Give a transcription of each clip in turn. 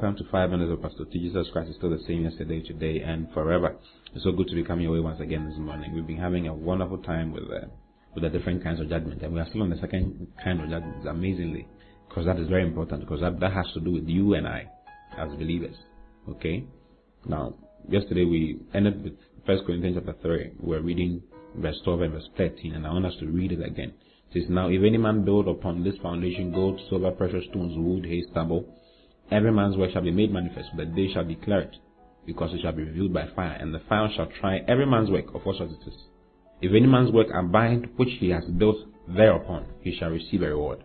Welcome to Five Minutes of Pastor Oti. Jesus Christ is still the same yesterday, today, and forever. It's so good to be coming your way once again this morning. We've been having a wonderful time with uh, with the different kinds of judgment, and we are still on the second kind of judgment, amazingly, because that is very important, because that, that has to do with you and I as believers. Okay? Now, yesterday we ended with First Corinthians chapter 3. We're reading verse 12 and verse 13, and I want us to read it again. It says, Now if any man build upon this foundation gold, silver, precious stones, wood, hay, stubble, Every man's work shall be made manifest, but they shall declare it, because it shall be revealed by fire, and the fire shall try every man's work of what sort it is. If any man's work abide which he has built thereupon, he shall receive a reward.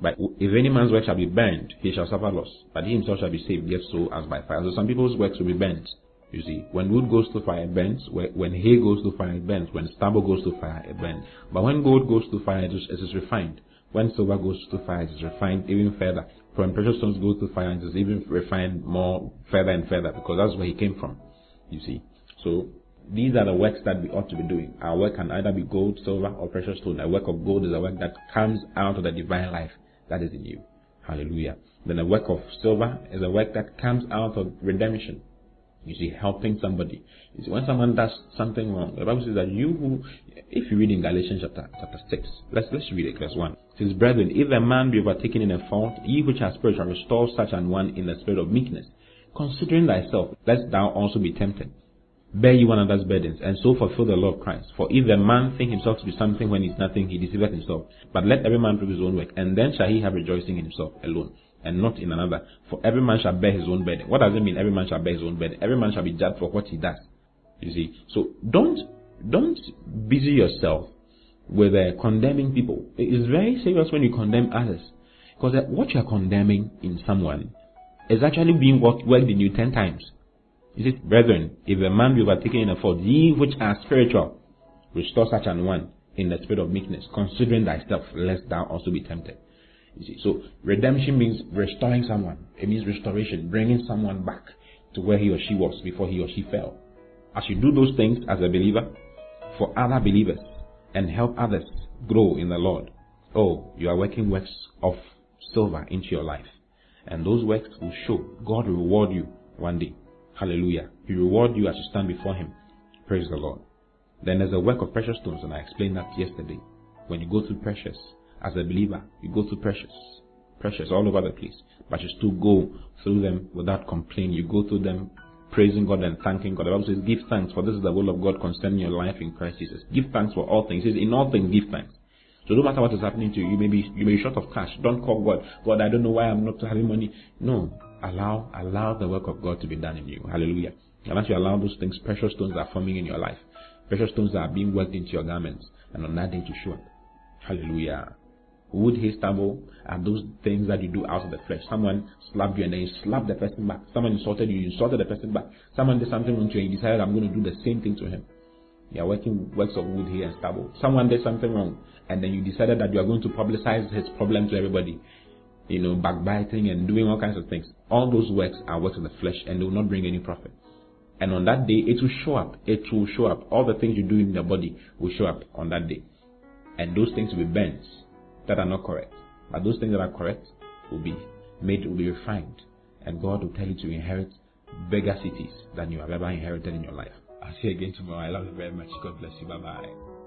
But if any man's work shall be burned, he shall suffer loss, but he himself shall be saved, yet so as by fire. So some people's works will be burnt. You see, when wood goes to fire, it burns. When hay goes to fire, it burns. When stubble goes to fire, it burns. But when gold goes to fire, it is refined. When silver goes to fire, it is refined even further. When precious stones go to fire, is even refined more further and further because that's where he came from. You see. So these are the works that we ought to be doing. Our work can either be gold, silver, or precious stone. A work of gold is a work that comes out of the divine life that is in you. Hallelujah. Then a work of silver is a work that comes out of redemption. You see, helping somebody. You see, when someone does something wrong, the Bible says that you who, if you read in Galatians chapter, chapter 6, let's, let's read it, verse 1. It says, Brethren, if a man be overtaken in a fault, ye which are spiritual, restore such an one in the spirit of meekness, considering thyself, lest thou also be tempted. Bear ye one another's burdens, and so fulfill the law of Christ. For if a man think himself to be something when he is nothing, he deceiveth himself. But let every man prove his own work, and then shall he have rejoicing in himself alone and not in another. For every man shall bear his own burden. What does it mean? Every man shall bear his own burden. Every man shall be judged for what he does. You see. So don't don't busy yourself with uh, condemning people. It is very serious when you condemn others, because uh, what you are condemning in someone is actually being worked, worked in you ten times. See, brethren, if a man be overtaken in a fault, ye which are spiritual, restore such an one in the spirit of meekness, considering thyself, lest thou also be tempted. You see, so redemption means restoring someone. It means restoration, bringing someone back to where he or she was before he or she fell. As you do those things as a believer, for other believers, and help others grow in the Lord, oh, you are working works of silver into your life. And those works will show. God will reward you one day. Hallelujah. He reward you as you stand before Him. Praise the Lord. Then there's a work of precious stones, and I explained that yesterday. When you go through precious, as a believer, you go through precious, precious all over the place, but you still go through them without complaining. You go through them praising God and thanking God. The Bible says, give thanks, for this is the will of God concerning your life in Christ Jesus. Give thanks for all things. It says, in all things, give thanks. So no matter what is happening to you, you may be you may be short of cash. Don't call God. God, I don't know why I'm not having money. No. Allow allow the work of God to be done in you. Hallelujah. And as you allow those things, precious stones are forming in your life. Precious stones are being worked into your garments. And on that day to show up. Hallelujah. Would he stumble at those things that you do out of the flesh? Someone slapped you and then you slapped the person back. Someone insulted you, you insulted the person back. Someone did something wrong to you and you decided, I'm going to do the same thing to him. You are working works of wood here and stubble. Someone did something wrong and then you decided that you are going to publicize his problem to everybody. You know, backbiting and doing all kinds of things. All those works are works of the flesh and they will not bring any profit. And on that day, it will show up. It will show up. All the things you do in your body will show up on that day. And those things will be burnt that are not correct. But those things that are correct will be made, will be refined. And God will tell you to inherit bigger cities than you have ever inherited in your life. I'll see you again tomorrow. I love you very much. God bless you. Bye bye.